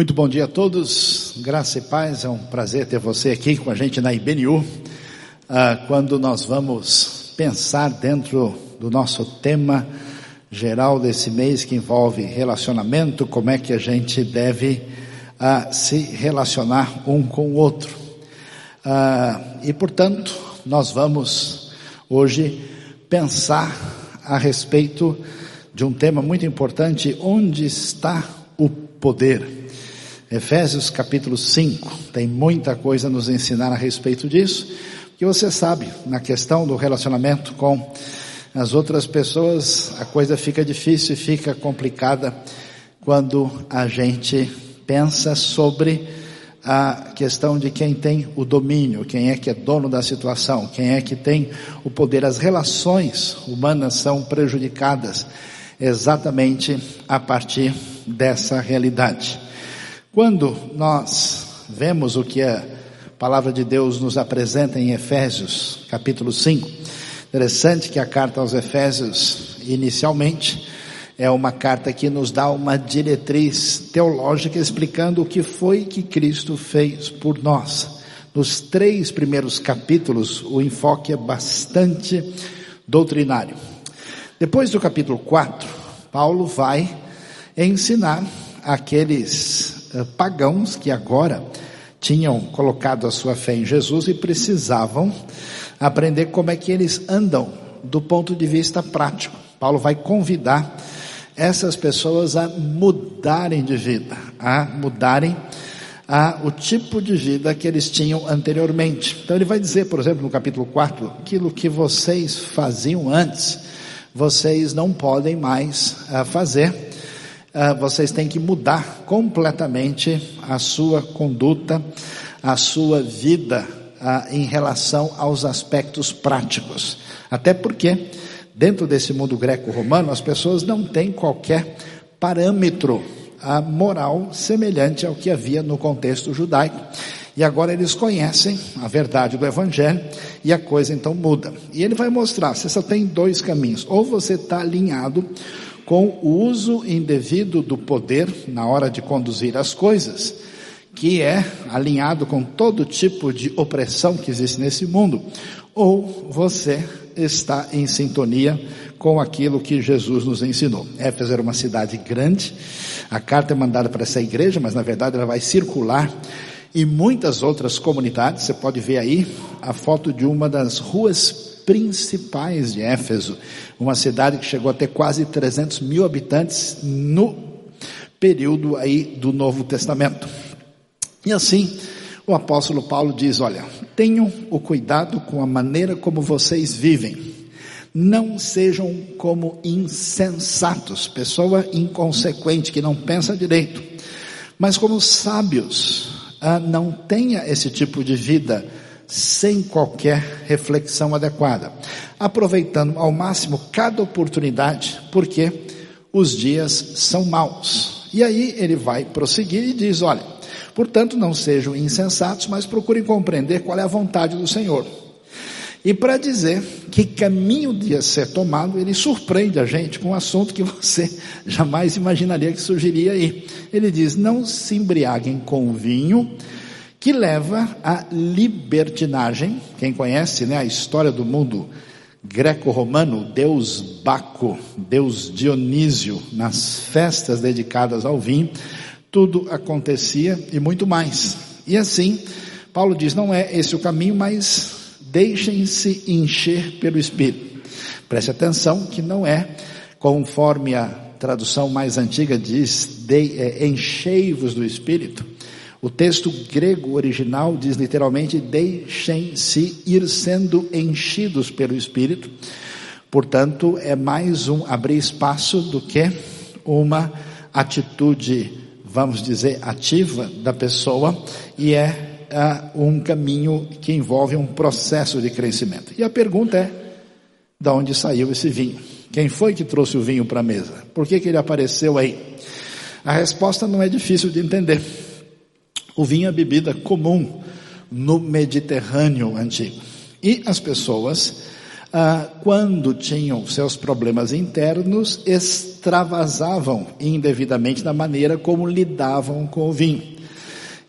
Muito bom dia a todos, graça e paz, é um prazer ter você aqui com a gente na IBNU, ah, quando nós vamos pensar dentro do nosso tema geral desse mês que envolve relacionamento, como é que a gente deve ah, se relacionar um com o outro. Ah, e portanto, nós vamos hoje pensar a respeito de um tema muito importante, onde está o poder? Efésios capítulo 5 tem muita coisa a nos ensinar a respeito disso, que você sabe, na questão do relacionamento com as outras pessoas, a coisa fica difícil e fica complicada quando a gente pensa sobre a questão de quem tem o domínio, quem é que é dono da situação, quem é que tem o poder. As relações humanas são prejudicadas exatamente a partir dessa realidade. Quando nós vemos o que a palavra de Deus nos apresenta em Efésios, capítulo 5, interessante que a carta aos Efésios, inicialmente, é uma carta que nos dá uma diretriz teológica explicando o que foi que Cristo fez por nós. Nos três primeiros capítulos, o enfoque é bastante doutrinário. Depois do capítulo 4, Paulo vai ensinar aqueles pagãos que agora tinham colocado a sua fé em Jesus e precisavam aprender como é que eles andam do ponto de vista prático. Paulo vai convidar essas pessoas a mudarem de vida, a mudarem a, o tipo de vida que eles tinham anteriormente. Então ele vai dizer, por exemplo, no capítulo 4, aquilo que vocês faziam antes, vocês não podem mais uh, fazer uh, vocês têm que mudar completamente a sua conduta, a sua vida uh, em relação aos aspectos práticos. Até porque, dentro desse mundo greco-romano, as pessoas não têm qualquer parâmetro uh, moral semelhante ao que havia no contexto judaico. E agora eles conhecem a verdade do Evangelho e a coisa então muda. E ele vai mostrar: você só tem dois caminhos. Ou você está alinhado com o uso indevido do poder na hora de conduzir as coisas, que é alinhado com todo tipo de opressão que existe nesse mundo, ou você está em sintonia com aquilo que Jesus nos ensinou. Éfeso era uma cidade grande, a carta é mandada para essa igreja, mas na verdade ela vai circular em muitas outras comunidades. Você pode ver aí a foto de uma das ruas principais de Éfeso, uma cidade que chegou a ter quase 300 mil habitantes no período aí do Novo Testamento. E assim, o apóstolo Paulo diz: olha, tenham o cuidado com a maneira como vocês vivem. Não sejam como insensatos, pessoa inconsequente que não pensa direito, mas como sábios. Ah, não tenha esse tipo de vida sem qualquer reflexão adequada, aproveitando ao máximo cada oportunidade, porque os dias são maus. E aí ele vai prosseguir e diz: olha, portanto não sejam insensatos, mas procurem compreender qual é a vontade do Senhor. E para dizer que caminho de ser tomado, ele surpreende a gente com um assunto que você jamais imaginaria que surgiria aí. Ele diz: não se embriaguem com vinho, que leva à libertinagem. Quem conhece né, a história do mundo greco-romano, Deus Baco, Deus Dionísio, nas festas dedicadas ao vinho, tudo acontecia e muito mais. E assim, Paulo diz: não é esse o caminho, mas deixem-se encher pelo Espírito. Preste atenção que não é conforme a tradução mais antiga diz, é, enchei-vos do Espírito. O texto grego original diz literalmente: deixem-se ir sendo enchidos pelo Espírito. Portanto, é mais um abrir espaço do que uma atitude, vamos dizer, ativa da pessoa, e é uh, um caminho que envolve um processo de crescimento. E a pergunta é: de onde saiu esse vinho? Quem foi que trouxe o vinho para a mesa? Por que, que ele apareceu aí? A resposta não é difícil de entender. O vinho é bebida comum no Mediterrâneo antigo. E as pessoas ah, quando tinham seus problemas internos, extravasavam indevidamente na maneira como lidavam com o vinho.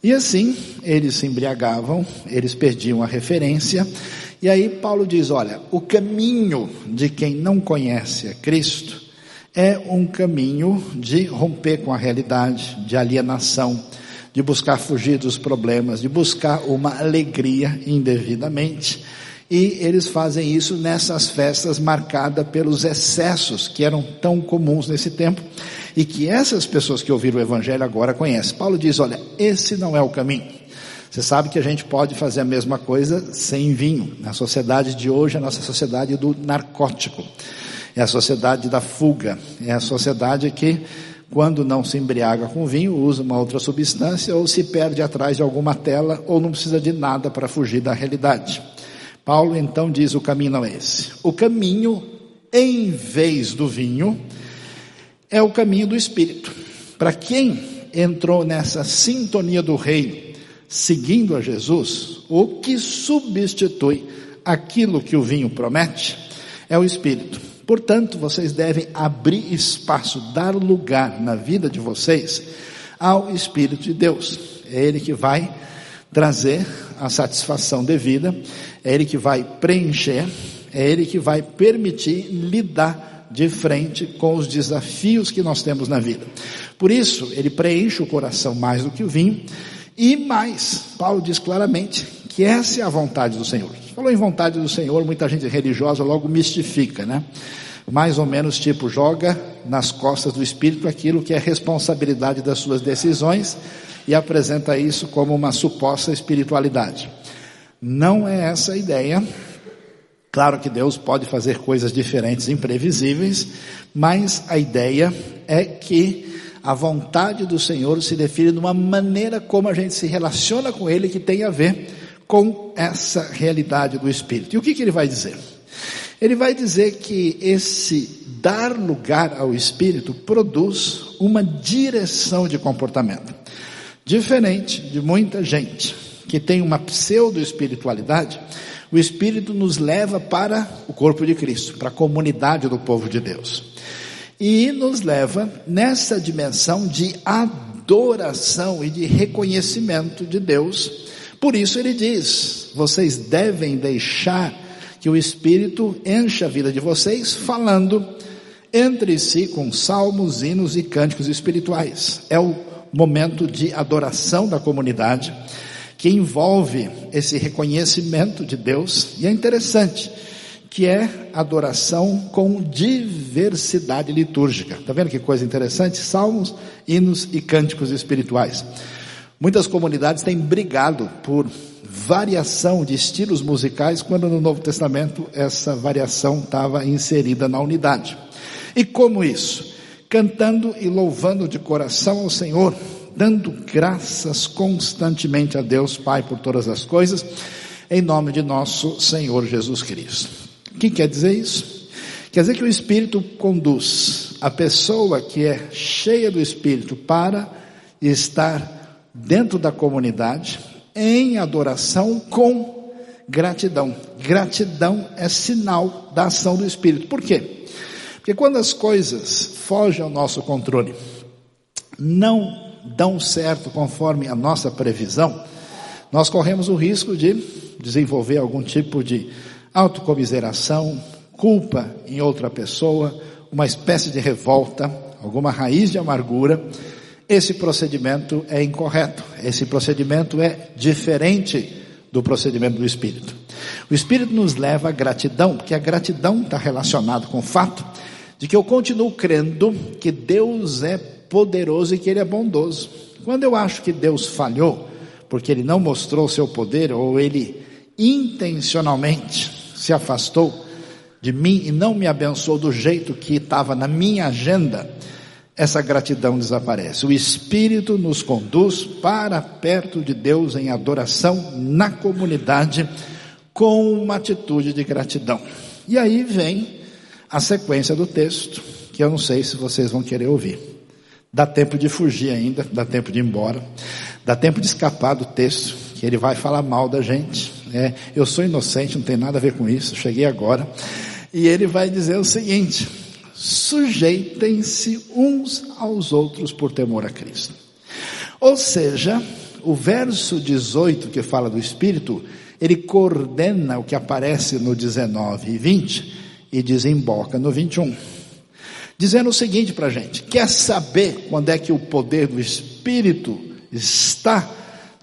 E assim, eles se embriagavam, eles perdiam a referência, e aí Paulo diz: olha, o caminho de quem não conhece a Cristo é um caminho de romper com a realidade, de alienação, de buscar fugir dos problemas, de buscar uma alegria indevidamente. E eles fazem isso nessas festas marcadas pelos excessos que eram tão comuns nesse tempo e que essas pessoas que ouviram o Evangelho agora conhecem. Paulo diz: olha, esse não é o caminho. Você sabe que a gente pode fazer a mesma coisa sem vinho. Na sociedade de hoje, a nossa sociedade do narcótico. É a sociedade da fuga. É a sociedade que, quando não se embriaga com vinho, usa uma outra substância ou se perde atrás de alguma tela ou não precisa de nada para fugir da realidade. Paulo então diz: o caminho não é esse. O caminho, em vez do vinho, é o caminho do Espírito. Para quem entrou nessa sintonia do reino, seguindo a Jesus, o que substitui aquilo que o vinho promete é o Espírito. Portanto, vocês devem abrir espaço, dar lugar na vida de vocês ao Espírito de Deus. É Ele que vai trazer a satisfação devida, é Ele que vai preencher, é Ele que vai permitir lidar de frente com os desafios que nós temos na vida. Por isso, ele preenche o coração mais do que o vinho, e mais, Paulo diz claramente que essa é a vontade do Senhor. Falou em vontade do Senhor, muita gente religiosa logo mistifica, né? Mais ou menos tipo, joga nas costas do Espírito aquilo que é responsabilidade das suas decisões e apresenta isso como uma suposta espiritualidade. Não é essa a ideia, Claro que Deus pode fazer coisas diferentes, imprevisíveis, mas a ideia é que a vontade do Senhor se define de uma maneira como a gente se relaciona com Ele que tem a ver com essa realidade do Espírito. E o que, que ele vai dizer? Ele vai dizer que esse dar lugar ao Espírito produz uma direção de comportamento. Diferente de muita gente que tem uma pseudo-espiritualidade, o Espírito nos leva para o corpo de Cristo, para a comunidade do povo de Deus. E nos leva nessa dimensão de adoração e de reconhecimento de Deus. Por isso ele diz: vocês devem deixar que o Espírito encha a vida de vocês, falando entre si com salmos, hinos e cânticos espirituais. É o momento de adoração da comunidade que envolve esse reconhecimento de Deus, e é interessante, que é adoração com diversidade litúrgica. Está vendo que coisa interessante? Salmos, hinos e cânticos espirituais. Muitas comunidades têm brigado por variação de estilos musicais, quando no Novo Testamento essa variação estava inserida na unidade. E como isso? Cantando e louvando de coração ao Senhor, dando graças constantemente a Deus Pai por todas as coisas, em nome de nosso Senhor Jesus Cristo. O que quer dizer isso? Quer dizer que o Espírito conduz a pessoa que é cheia do Espírito para estar dentro da comunidade em adoração com gratidão. Gratidão é sinal da ação do Espírito. Por quê? Porque quando as coisas fogem ao nosso controle, não dão certo conforme a nossa previsão, nós corremos o risco de desenvolver algum tipo de autocomiseração, culpa em outra pessoa, uma espécie de revolta, alguma raiz de amargura. Esse procedimento é incorreto. Esse procedimento é diferente do procedimento do Espírito. O Espírito nos leva à gratidão, porque a gratidão está relacionada com o fato de que eu continuo crendo que Deus é poderoso e que Ele é bondoso. Quando eu acho que Deus falhou, porque Ele não mostrou o seu poder, ou Ele intencionalmente se afastou de mim e não me abençoou do jeito que estava na minha agenda, essa gratidão desaparece. O Espírito nos conduz para perto de Deus em adoração na comunidade com uma atitude de gratidão. E aí vem a sequência do texto, que eu não sei se vocês vão querer ouvir. Dá tempo de fugir ainda, dá tempo de ir embora, dá tempo de escapar do texto, que ele vai falar mal da gente, É, eu sou inocente, não tem nada a ver com isso, cheguei agora. E ele vai dizer o seguinte: sujeitem-se uns aos outros por temor a Cristo. Ou seja, o verso 18 que fala do Espírito, ele coordena o que aparece no 19 e 20 e desemboca no 21. Dizendo o seguinte para a gente: quer saber quando é que o poder do Espírito está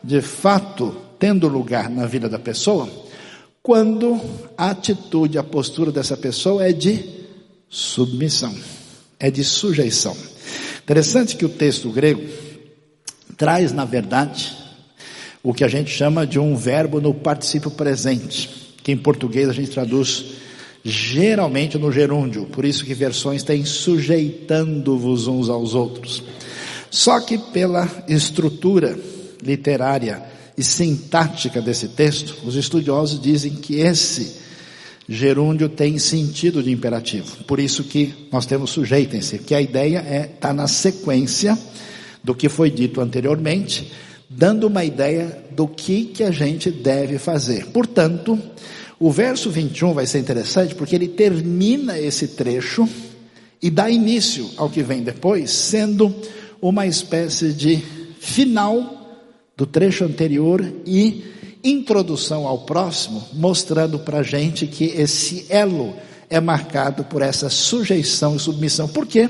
de fato tendo lugar na vida da pessoa? Quando a atitude, a postura dessa pessoa é de submissão, é de sujeição. Interessante que o texto grego traz, na verdade, o que a gente chama de um verbo no particípio presente, que em português a gente traduz geralmente no gerúndio, por isso que versões têm sujeitando-vos uns aos outros. Só que pela estrutura literária e sintática desse texto, os estudiosos dizem que esse gerúndio tem sentido de imperativo. Por isso que nós temos sujeitem-se, que a ideia é tá na sequência do que foi dito anteriormente, dando uma ideia do que que a gente deve fazer. Portanto, o verso 21 vai ser interessante porque ele termina esse trecho e dá início ao que vem depois, sendo uma espécie de final do trecho anterior e introdução ao próximo, mostrando para a gente que esse elo é marcado por essa sujeição e submissão. Por quê?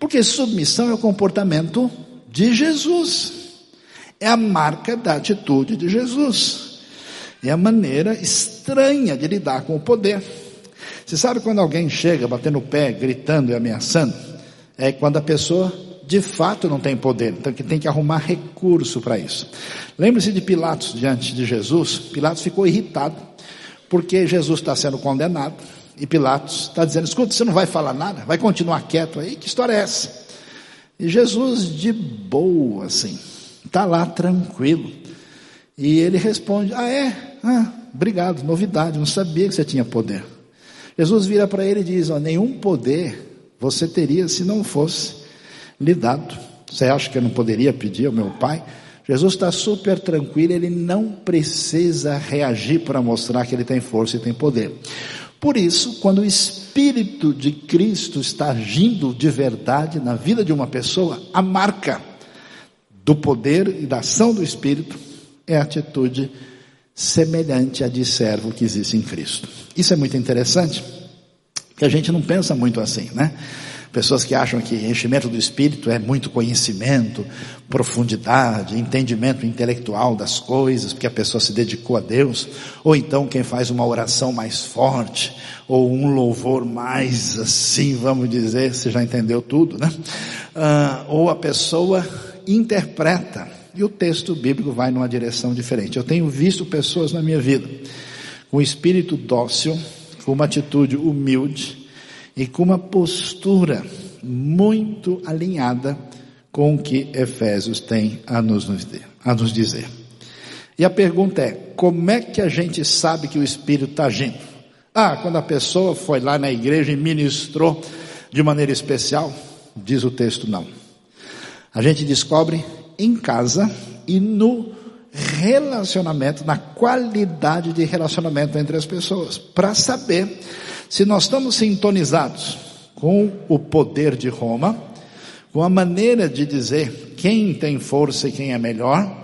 Porque submissão é o comportamento de Jesus, é a marca da atitude de Jesus, é a maneira estranha de lidar com o poder. Você sabe quando alguém chega batendo o pé, gritando e ameaçando? É quando a pessoa de fato não tem poder, então que tem que arrumar recurso para isso. Lembre-se de Pilatos diante de Jesus. Pilatos ficou irritado porque Jesus está sendo condenado e Pilatos está dizendo: escuta, você não vai falar nada, vai continuar quieto aí? Que história é essa? E Jesus de boa, assim, está lá tranquilo. E ele responde: Ah, é? Ah, obrigado, novidade, não sabia que você tinha poder. Jesus vira para ele e diz: ó, Nenhum poder você teria se não fosse lhe dado. Você acha que eu não poderia pedir ao meu pai? Jesus está super tranquilo, ele não precisa reagir para mostrar que ele tem força e tem poder. Por isso, quando o Espírito de Cristo está agindo de verdade na vida de uma pessoa, a marca do poder e da ação do Espírito é a atitude semelhante à de servo que existe em Cristo. Isso é muito interessante, que a gente não pensa muito assim, né? Pessoas que acham que enchimento do espírito é muito conhecimento, profundidade, entendimento intelectual das coisas, porque a pessoa se dedicou a Deus, ou então quem faz uma oração mais forte, ou um louvor mais assim, vamos dizer, você já entendeu tudo, né? Ah, ou a pessoa interpreta, e o texto bíblico vai numa direção diferente. Eu tenho visto pessoas na minha vida com espírito dócil, com uma atitude humilde, e com uma postura muito alinhada com o que Efésios tem a nos, a nos dizer. E a pergunta é: como é que a gente sabe que o Espírito está agindo? Ah, quando a pessoa foi lá na igreja e ministrou de maneira especial? Diz o texto, não. A gente descobre em casa e no relacionamento, na qualidade de relacionamento entre as pessoas, para saber se nós estamos sintonizados com o poder de Roma, com a maneira de dizer quem tem força e quem é melhor,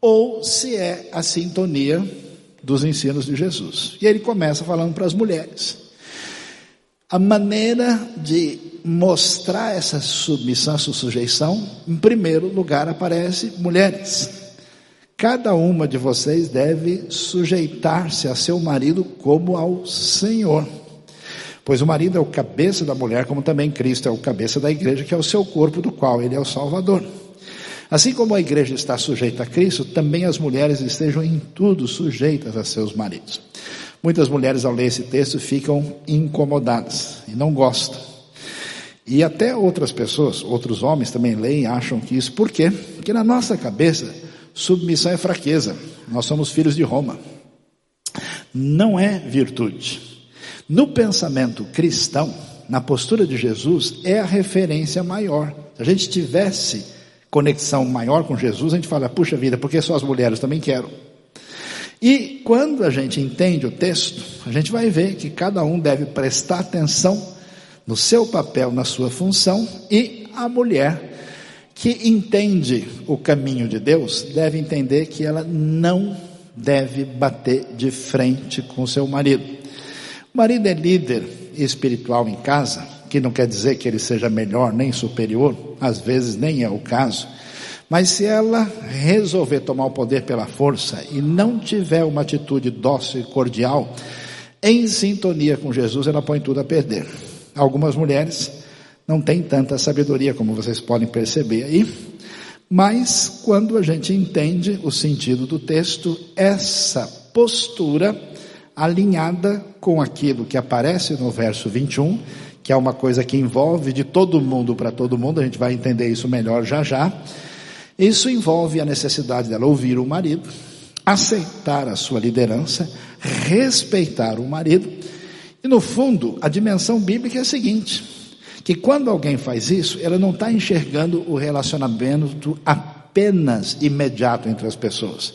ou se é a sintonia dos ensinos de Jesus. E ele começa falando para as mulheres. A maneira de mostrar essa submissão, essa sujeição, em primeiro lugar aparece mulheres. Cada uma de vocês deve sujeitar-se a seu marido como ao Senhor. Pois o marido é o cabeça da mulher, como também Cristo é o cabeça da igreja, que é o seu corpo, do qual ele é o Salvador. Assim como a igreja está sujeita a Cristo, também as mulheres estejam em tudo sujeitas a seus maridos. Muitas mulheres, ao ler esse texto, ficam incomodadas e não gostam. E até outras pessoas, outros homens também leem e acham que isso. Por quê? Porque na nossa cabeça, submissão é fraqueza. Nós somos filhos de Roma. Não é virtude. No pensamento cristão, na postura de Jesus, é a referência maior. Se a gente tivesse conexão maior com Jesus, a gente fala, puxa vida, porque só as mulheres também quero. E quando a gente entende o texto, a gente vai ver que cada um deve prestar atenção no seu papel, na sua função, e a mulher que entende o caminho de Deus deve entender que ela não deve bater de frente com seu marido. O marido é líder espiritual em casa, que não quer dizer que ele seja melhor nem superior, às vezes nem é o caso. Mas se ela resolver tomar o poder pela força e não tiver uma atitude dócil e cordial, em sintonia com Jesus, ela põe tudo a perder. Algumas mulheres não têm tanta sabedoria, como vocês podem perceber aí, mas quando a gente entende o sentido do texto, essa postura alinhada com aquilo que aparece no verso 21, que é uma coisa que envolve de todo mundo para todo mundo, a gente vai entender isso melhor já já isso envolve a necessidade dela ouvir o marido, aceitar a sua liderança, respeitar o marido. E no fundo, a dimensão bíblica é a seguinte: que quando alguém faz isso, ela não está enxergando o relacionamento apenas imediato entre as pessoas.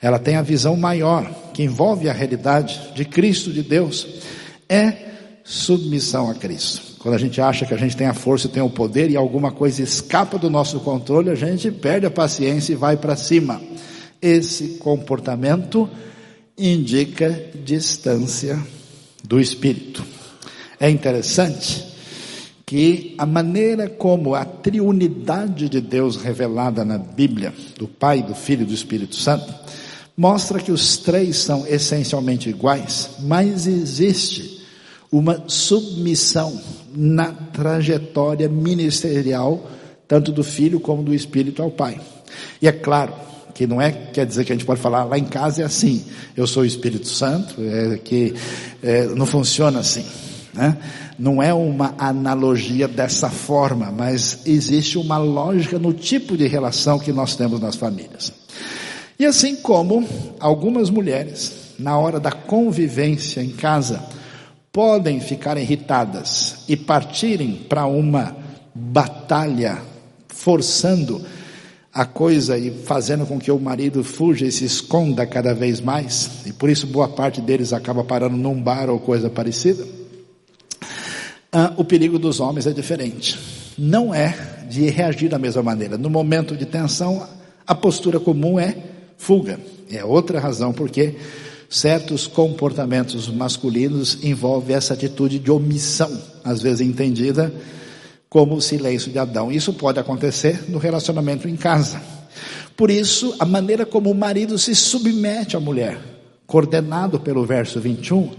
Ela tem a visão maior, que envolve a realidade de Cristo, de Deus, é submissão a Cristo. Quando a gente acha que a gente tem a força, tem o poder e alguma coisa escapa do nosso controle, a gente perde a paciência e vai para cima. Esse comportamento indica distância do espírito. É interessante que a maneira como a triunidade de Deus revelada na Bíblia, do Pai, do Filho e do Espírito Santo, mostra que os três são essencialmente iguais, mas existe uma submissão na trajetória ministerial, tanto do filho como do espírito ao pai. E é claro que não é quer dizer que a gente pode falar lá em casa é assim, eu sou o Espírito Santo, é que é, não funciona assim. Né? Não é uma analogia dessa forma, mas existe uma lógica no tipo de relação que nós temos nas famílias. E assim como algumas mulheres, na hora da convivência em casa, podem ficar irritadas e partirem para uma batalha, forçando a coisa e fazendo com que o marido fuja e se esconda cada vez mais, e por isso boa parte deles acaba parando num bar ou coisa parecida. Ah, o perigo dos homens é diferente. Não é de reagir da mesma maneira. No momento de tensão, a postura comum é fuga. É outra razão porque certos comportamentos masculinos envolvem essa atitude de omissão, às vezes entendida como o silêncio de Adão. Isso pode acontecer no relacionamento em casa. Por isso, a maneira como o marido se submete à mulher, coordenado pelo verso 21,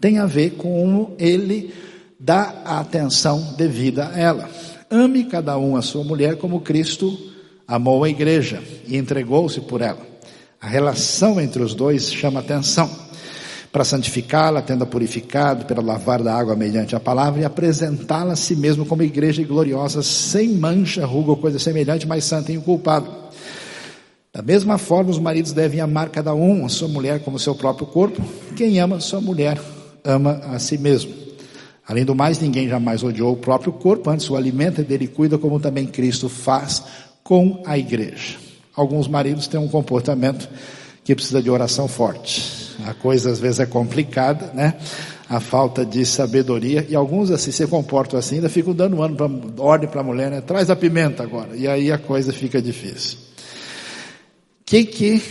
tem a ver com ele dar a atenção devida a ela. Ame cada um a sua mulher como Cristo amou a igreja e entregou-se por ela. A relação entre os dois chama atenção. Para santificá-la, tendo-a purificado pela lavar da água mediante a palavra e apresentá-la a si mesmo como igreja gloriosa, sem mancha, ruga ou coisa semelhante, mas santa e inculpável. Da mesma forma, os maridos devem amar cada um a sua mulher como seu próprio corpo. Quem ama sua mulher, ama a si mesmo. Além do mais, ninguém jamais odiou o próprio corpo, antes o alimenta e dele cuida, como também Cristo faz com a igreja. Alguns maridos têm um comportamento que precisa de oração forte. A coisa às vezes é complicada, né? A falta de sabedoria. E alguns assim se comportam assim, ainda ficam dando ano pra, ordem para a mulher, né? Traz a pimenta agora. E aí a coisa fica difícil. O que, que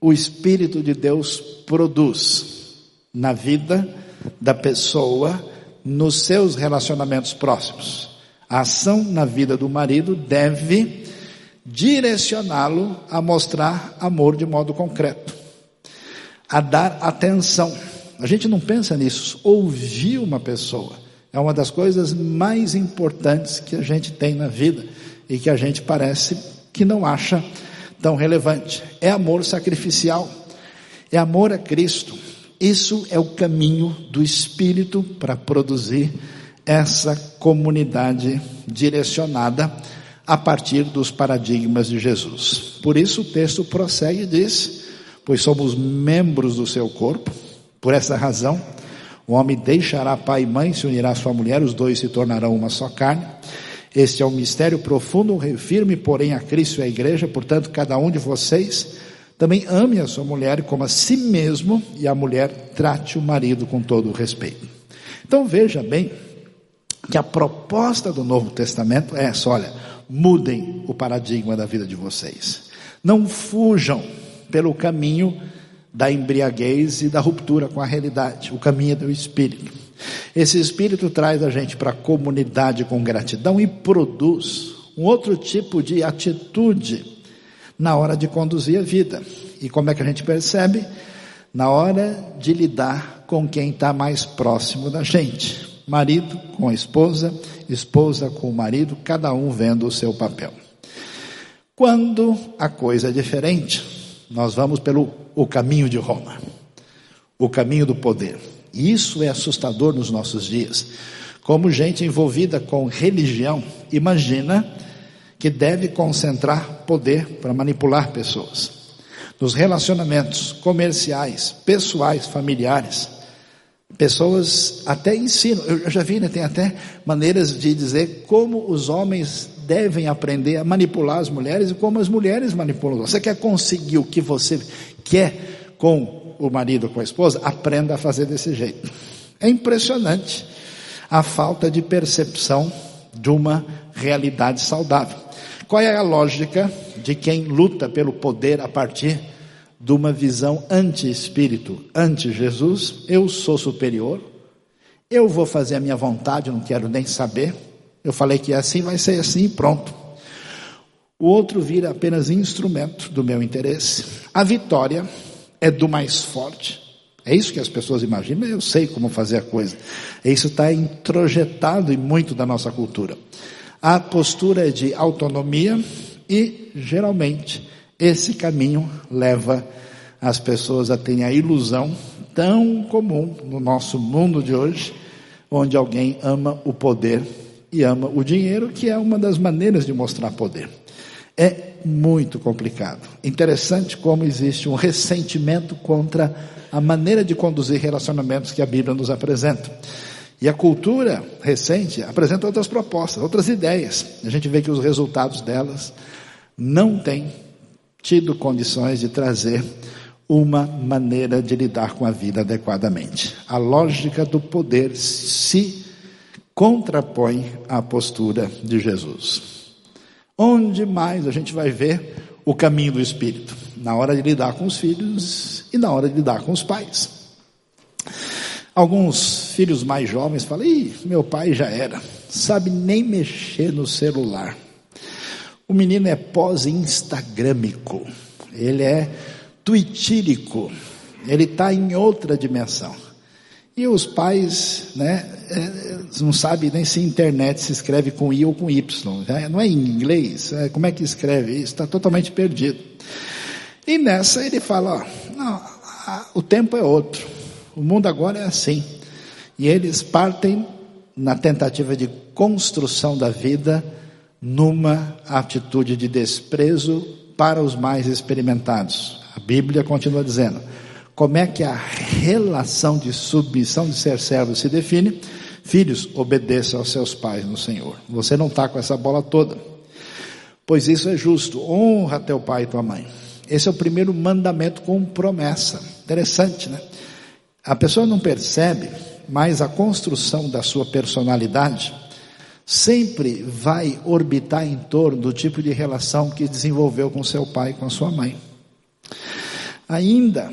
o Espírito de Deus produz na vida da pessoa, nos seus relacionamentos próximos? A ação na vida do marido deve direcioná-lo a mostrar amor de modo concreto, a dar atenção. A gente não pensa nisso. Ouvir uma pessoa é uma das coisas mais importantes que a gente tem na vida e que a gente parece que não acha tão relevante. É amor sacrificial, é amor a Cristo. Isso é o caminho do Espírito para produzir essa comunidade direcionada a partir dos paradigmas de Jesus. Por isso o texto prossegue e diz: Pois somos membros do seu corpo, por essa razão, o homem deixará pai e mãe, se unirá à sua mulher, os dois se tornarão uma só carne. Este é um mistério profundo, firme, porém a Cristo e a igreja, portanto, cada um de vocês Também ame a sua mulher como a si mesmo e a mulher trate o marido com todo o respeito. Então veja bem que a proposta do Novo Testamento é essa: olha, mudem o paradigma da vida de vocês. Não fujam pelo caminho da embriaguez e da ruptura com a realidade, o caminho do Espírito. Esse Espírito traz a gente para a comunidade com gratidão e produz um outro tipo de atitude na hora de conduzir a vida. E como é que a gente percebe? Na hora de lidar com quem está mais próximo da gente. Marido com a esposa, esposa com o marido, cada um vendo o seu papel. Quando a coisa é diferente, nós vamos pelo o caminho de Roma, o caminho do poder. E isso é assustador nos nossos dias. Como gente envolvida com religião, imagina que deve concentrar poder para manipular pessoas. Nos relacionamentos comerciais, pessoais, familiares, pessoas até ensinam, eu já vi, né, tem até maneiras de dizer como os homens devem aprender a manipular as mulheres e como as mulheres manipulam. Você quer conseguir o que você quer com o marido, com a esposa? Aprenda a fazer desse jeito. É impressionante a falta de percepção de uma realidade saudável. Qual é a lógica de quem luta pelo poder a partir de uma visão anti-espírito, anti-Jesus? Eu sou superior, eu vou fazer a minha vontade, não quero nem saber. Eu falei que é assim, vai ser assim, pronto. O outro vira apenas instrumento do meu interesse. A vitória é do mais forte. É isso que as pessoas imaginam. Eu sei como fazer a coisa. Isso está introjetado em muito da nossa cultura. A postura de autonomia e, geralmente, esse caminho leva as pessoas a terem a ilusão tão comum no nosso mundo de hoje, onde alguém ama o poder e ama o dinheiro, que é uma das maneiras de mostrar poder. É muito complicado. Interessante como existe um ressentimento contra a maneira de conduzir relacionamentos que a Bíblia nos apresenta. E a cultura recente apresenta outras propostas, outras ideias. A gente vê que os resultados delas não têm tido condições de trazer uma maneira de lidar com a vida adequadamente. A lógica do poder se contrapõe à postura de Jesus. Onde mais a gente vai ver o caminho do Espírito? Na hora de lidar com os filhos e na hora de lidar com os pais. Alguns filhos mais jovens falam: Ih, meu pai já era, sabe nem mexer no celular. O menino é pós-instagramico, ele é twitírico, ele está em outra dimensão. E os pais, né, é, não sabem nem se internet se escreve com I ou com Y. Né? Não é em inglês, é, como é que escreve isso? Está totalmente perdido. E nessa ele fala, ó, não, o tempo é outro. O mundo agora é assim. E eles partem na tentativa de construção da vida numa atitude de desprezo para os mais experimentados. A Bíblia continua dizendo: como é que a relação de submissão de ser servo se define? Filhos, obedeçam aos seus pais no Senhor. Você não está com essa bola toda. Pois isso é justo. Honra teu pai e tua mãe. Esse é o primeiro mandamento com promessa. Interessante, né? A pessoa não percebe, mas a construção da sua personalidade sempre vai orbitar em torno do tipo de relação que desenvolveu com seu pai e com sua mãe. Ainda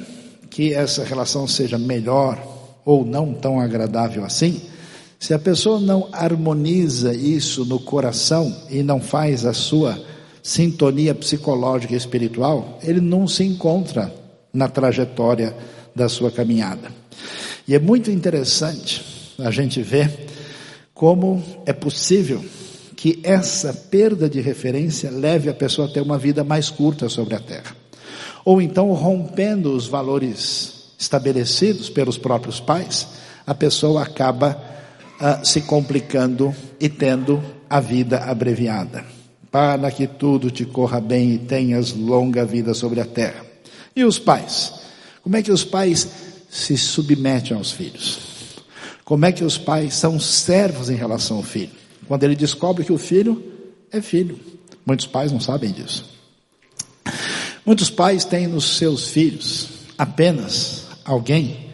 que essa relação seja melhor ou não tão agradável assim, se a pessoa não harmoniza isso no coração e não faz a sua sintonia psicológica e espiritual, ele não se encontra na trajetória da sua caminhada. E é muito interessante a gente ver como é possível que essa perda de referência leve a pessoa a ter uma vida mais curta sobre a terra ou então rompendo os valores estabelecidos pelos próprios pais, a pessoa acaba uh, se complicando e tendo a vida abreviada. Para que tudo te corra bem e tenhas longa vida sobre a terra. E os pais? Como é que os pais se submetem aos filhos? Como é que os pais são servos em relação ao filho? Quando ele descobre que o filho é filho. Muitos pais não sabem disso. Muitos pais têm nos seus filhos apenas alguém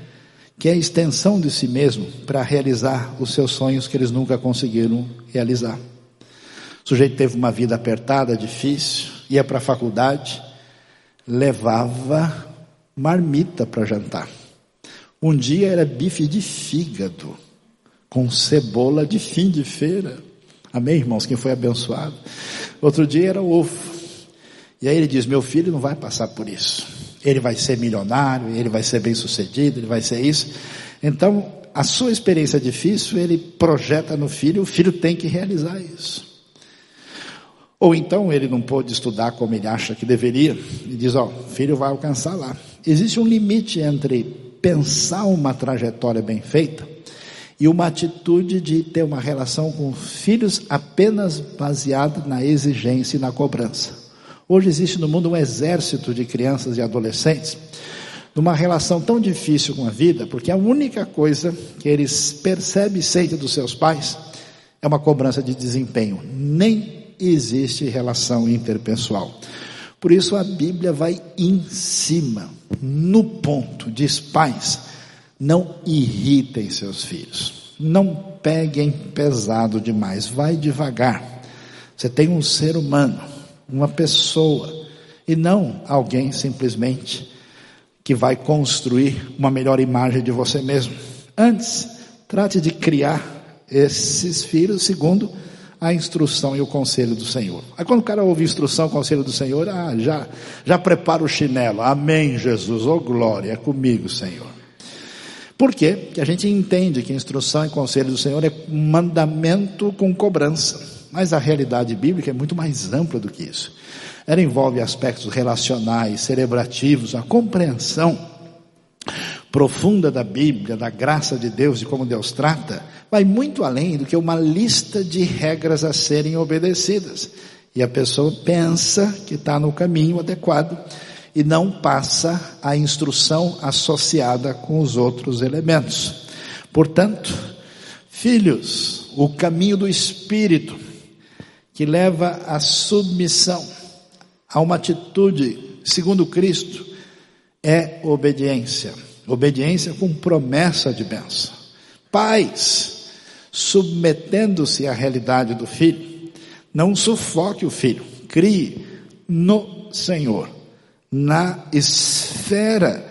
que é a extensão de si mesmo para realizar os seus sonhos que eles nunca conseguiram realizar. O sujeito teve uma vida apertada, difícil, ia para a faculdade, levava marmita para jantar. Um dia era bife de fígado, com cebola de fim de feira. Amém, irmãos? Quem foi abençoado? Outro dia era ovo. E aí ele diz: Meu filho não vai passar por isso. Ele vai ser milionário, ele vai ser bem sucedido, ele vai ser isso. Então, a sua experiência difícil, ele projeta no filho, o filho tem que realizar isso. Ou então ele não pôde estudar como ele acha que deveria, e diz: Ó, oh, filho vai alcançar lá. Existe um limite entre pensar uma trajetória bem feita e uma atitude de ter uma relação com filhos apenas baseada na exigência e na cobrança. Hoje existe no mundo um exército de crianças e adolescentes numa relação tão difícil com a vida, porque a única coisa que eles percebem e sentem dos seus pais é uma cobrança de desempenho. Nem existe relação interpessoal. Por isso a Bíblia vai em cima, no ponto, diz pais, não irritem seus filhos, não peguem pesado demais, vai devagar. Você tem um ser humano, uma pessoa, e não alguém simplesmente que vai construir uma melhor imagem de você mesmo. Antes, trate de criar esses filhos segundo a instrução e o conselho do Senhor. Aí quando o cara ouve instrução, conselho do Senhor, ah, já, já prepara o chinelo. Amém, Jesus. Oh glória, é comigo, Senhor. Por quê? Porque a gente entende que instrução e conselho do Senhor é mandamento com cobrança. Mas a realidade bíblica é muito mais ampla do que isso. Ela envolve aspectos relacionais, cerebrativos, a compreensão profunda da Bíblia, da graça de Deus, de como Deus trata, vai muito além do que uma lista de regras a serem obedecidas. E a pessoa pensa que está no caminho adequado e não passa a instrução associada com os outros elementos. Portanto, filhos, o caminho do Espírito, que leva à submissão, a uma atitude segundo Cristo, é obediência. Obediência com promessa de bênção. Pais, submetendo-se à realidade do filho, não sufoque o filho, crie no Senhor, na esfera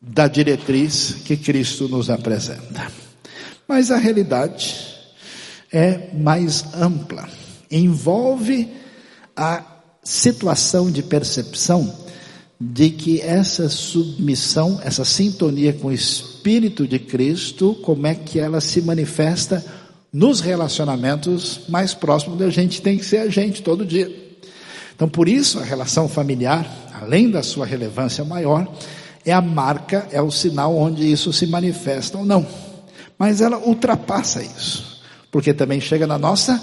da diretriz que Cristo nos apresenta. Mas a realidade é mais ampla, envolve a situação de percepção de que essa submissão, essa sintonia com o Espírito de Cristo, como é que ela se manifesta nos relacionamentos mais próximos da gente, tem que ser a gente todo dia. Então, por isso, a relação familiar, além da sua relevância maior, é a marca, é o sinal onde isso se manifesta ou não. Mas ela ultrapassa isso, porque também chega na nossa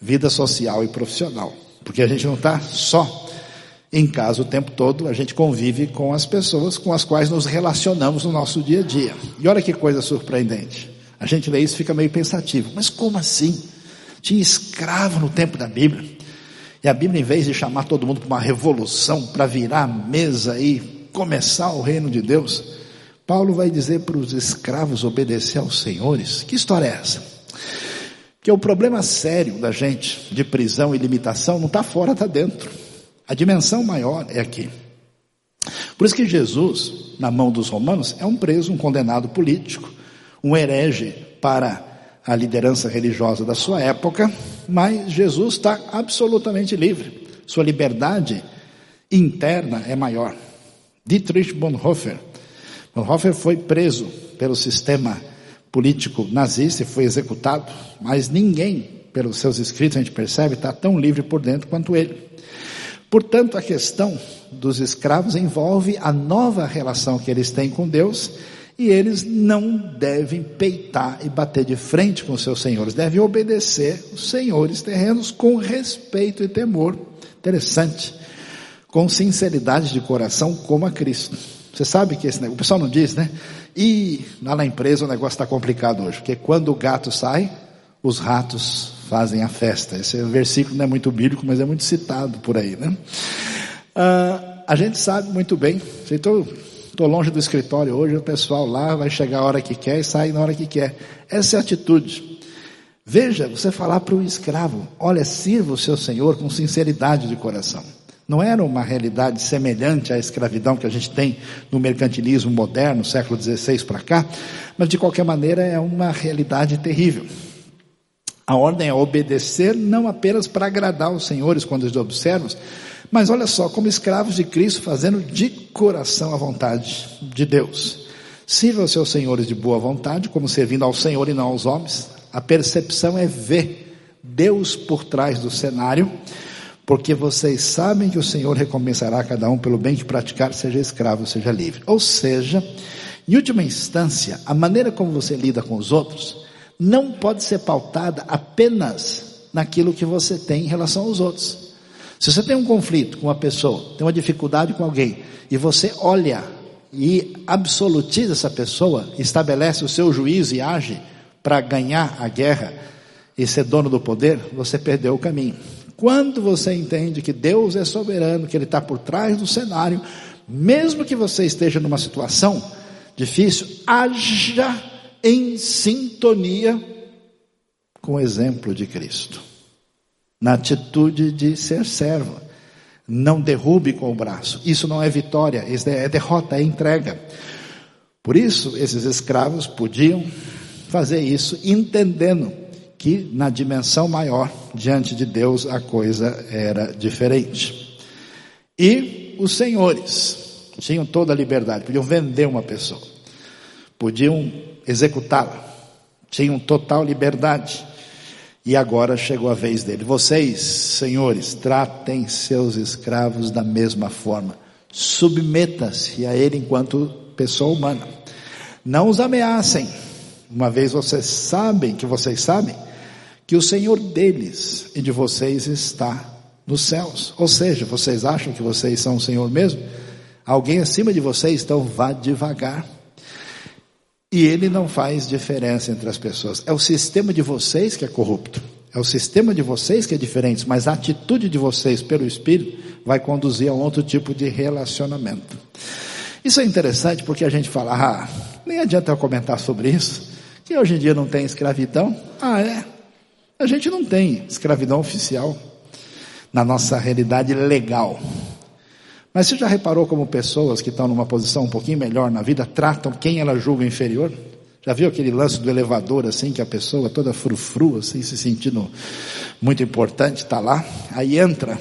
vida social e profissional, porque a gente não está só em casa o tempo todo, a gente convive com as pessoas com as quais nos relacionamos no nosso dia a dia. E olha que coisa surpreendente. A gente lê isso e fica meio pensativo. Mas como assim? Tinha escravo no tempo da Bíblia. E a Bíblia, em vez de chamar todo mundo para uma revolução, para virar a mesa e começar o reino de Deus, Paulo vai dizer para os escravos obedecer aos senhores. Que história é essa? Que o problema sério da gente de prisão e limitação não está fora, está dentro. A dimensão maior é aqui. Por isso que Jesus, na mão dos romanos, é um preso, um condenado político, um herege para a liderança religiosa da sua época, mas Jesus está absolutamente livre. Sua liberdade interna é maior. Dietrich Bonhoeffer. Bonhoeffer foi preso pelo sistema político nazista e foi executado, mas ninguém, pelos seus escritos, a gente percebe, está tão livre por dentro quanto ele. Portanto, a questão dos escravos envolve a nova relação que eles têm com Deus e eles não devem peitar e bater de frente com seus senhores, devem obedecer os senhores terrenos com respeito e temor. Interessante. Com sinceridade de coração, como a Cristo. Você sabe que esse negócio, o pessoal não diz, né? E lá na empresa o negócio está complicado hoje, porque quando o gato sai, os ratos fazem a festa. Esse versículo não é muito bíblico, mas é muito citado por aí, né? Ah, A gente sabe muito bem, estou longe do escritório hoje, o pessoal lá vai chegar a hora que quer e sai na hora que quer. Essa é a atitude. Veja, você falar para o escravo, olha, sirva o seu senhor com sinceridade de coração. Não era uma realidade semelhante à escravidão que a gente tem no mercantilismo moderno, século XVI para cá, mas de qualquer maneira é uma realidade terrível. A ordem é obedecer não apenas para agradar os senhores quando os observam, mas olha só, como escravos de Cristo, fazendo de coração a vontade de Deus. Sirva os seus senhores de boa vontade, como servindo ao Senhor e não aos homens. A percepção é ver Deus por trás do cenário porque vocês sabem que o Senhor recompensará cada um pelo bem que praticar, seja escravo, seja livre. Ou seja, em última instância, a maneira como você lida com os outros não pode ser pautada apenas naquilo que você tem em relação aos outros. Se você tem um conflito com uma pessoa, tem uma dificuldade com alguém, e você olha e absolutiza essa pessoa, estabelece o seu juízo e age para ganhar a guerra e ser dono do poder, você perdeu o caminho. Quando você entende que Deus é soberano, que Ele está por trás do cenário, mesmo que você esteja numa situação difícil, haja em sintonia com o exemplo de Cristo, na atitude de ser servo. Não derrube com o braço. Isso não é vitória, isso é derrota, é entrega. Por isso, esses escravos podiam fazer isso entendendo que na dimensão maior, diante de Deus, a coisa era diferente. E os senhores tinham toda a liberdade, podiam vender uma pessoa, podiam executá-la, tinham total liberdade. E agora chegou a vez dele. Vocês, senhores, tratem seus escravos da mesma forma. Submeta-se a ele enquanto pessoa humana. Não os ameacem. Uma vez vocês sabem que vocês sabem que o Senhor deles e de vocês está nos céus. Ou seja, vocês acham que vocês são o Senhor mesmo? Alguém acima de vocês, então vá devagar. E ele não faz diferença entre as pessoas. É o sistema de vocês que é corrupto. É o sistema de vocês que é diferente, mas a atitude de vocês pelo Espírito vai conduzir a um outro tipo de relacionamento. Isso é interessante porque a gente fala, ah, nem adianta eu comentar sobre isso, que hoje em dia não tem escravidão. Ah, é? A gente não tem escravidão oficial na nossa realidade legal. Mas você já reparou como pessoas que estão numa posição um pouquinho melhor na vida tratam quem ela julga inferior? Já viu aquele lance do elevador assim, que a pessoa toda frufru, assim, se sentindo muito importante, está lá, aí entra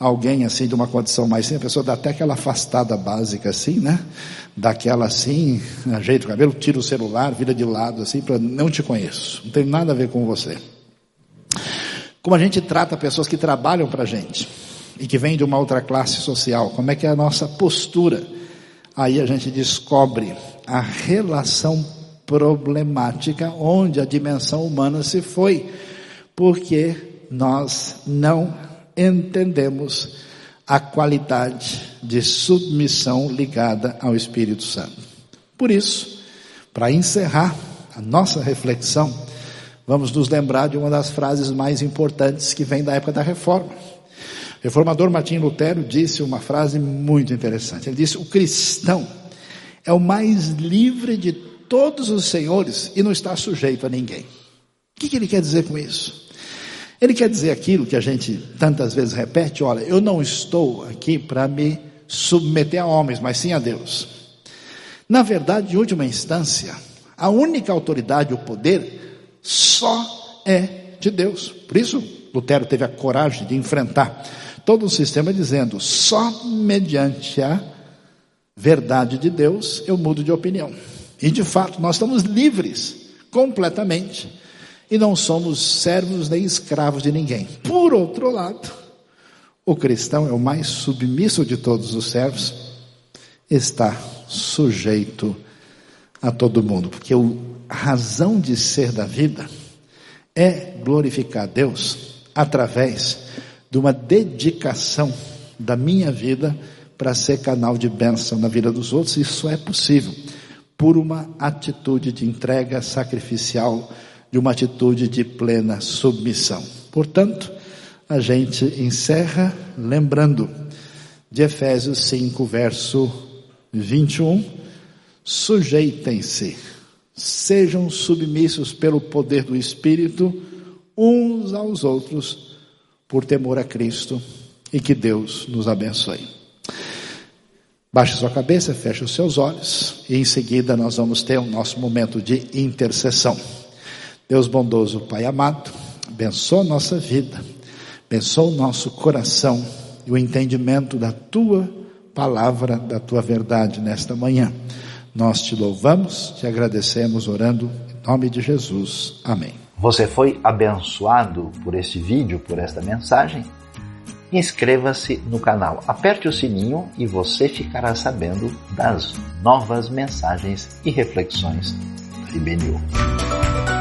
alguém assim de uma condição mais simples, a pessoa dá até aquela afastada básica assim, né? Daquela assim, ajeita o cabelo, tira o celular, vira de lado assim, para não te conheço, não tem nada a ver com você. Como a gente trata pessoas que trabalham para a gente e que vêm de uma outra classe social, como é que é a nossa postura? Aí a gente descobre a relação problemática onde a dimensão humana se foi, porque nós não entendemos a qualidade de submissão ligada ao Espírito Santo. Por isso, para encerrar a nossa reflexão, vamos nos lembrar de uma das frases mais importantes que vem da época da reforma. Reformador Martim Lutero disse uma frase muito interessante. Ele disse: O cristão é o mais livre de todos os senhores e não está sujeito a ninguém. O que, que ele quer dizer com isso? Ele quer dizer aquilo que a gente tantas vezes repete: olha, eu não estou aqui para me submeter a homens, mas sim a Deus. Na verdade, em última instância, a única autoridade, o poder, só é de Deus. Por isso, Lutero teve a coragem de enfrentar todo o sistema dizendo: só mediante a verdade de Deus eu mudo de opinião. E de fato, nós estamos livres completamente e não somos servos nem escravos de ninguém. Por outro lado, o cristão é o mais submisso de todos os servos, está sujeito a todo mundo, porque a razão de ser da vida é glorificar Deus através de uma dedicação da minha vida para ser canal de bênção na vida dos outros. Isso é possível por uma atitude de entrega sacrificial, de uma atitude de plena submissão. Portanto, a gente encerra lembrando de Efésios 5, verso 21. Sujeitem-se, sejam submissos pelo poder do Espírito uns aos outros, por temor a Cristo, e que Deus nos abençoe. Baixe sua cabeça, feche os seus olhos, e em seguida nós vamos ter o nosso momento de intercessão. Deus bondoso, Pai amado, abençoa nossa vida, abençoa o nosso coração e o entendimento da tua palavra, da tua verdade nesta manhã. Nós te louvamos, te agradecemos orando em nome de Jesus. Amém. Você foi abençoado por este vídeo, por esta mensagem? Inscreva-se no canal, aperte o sininho e você ficará sabendo das novas mensagens e reflexões do IBNU.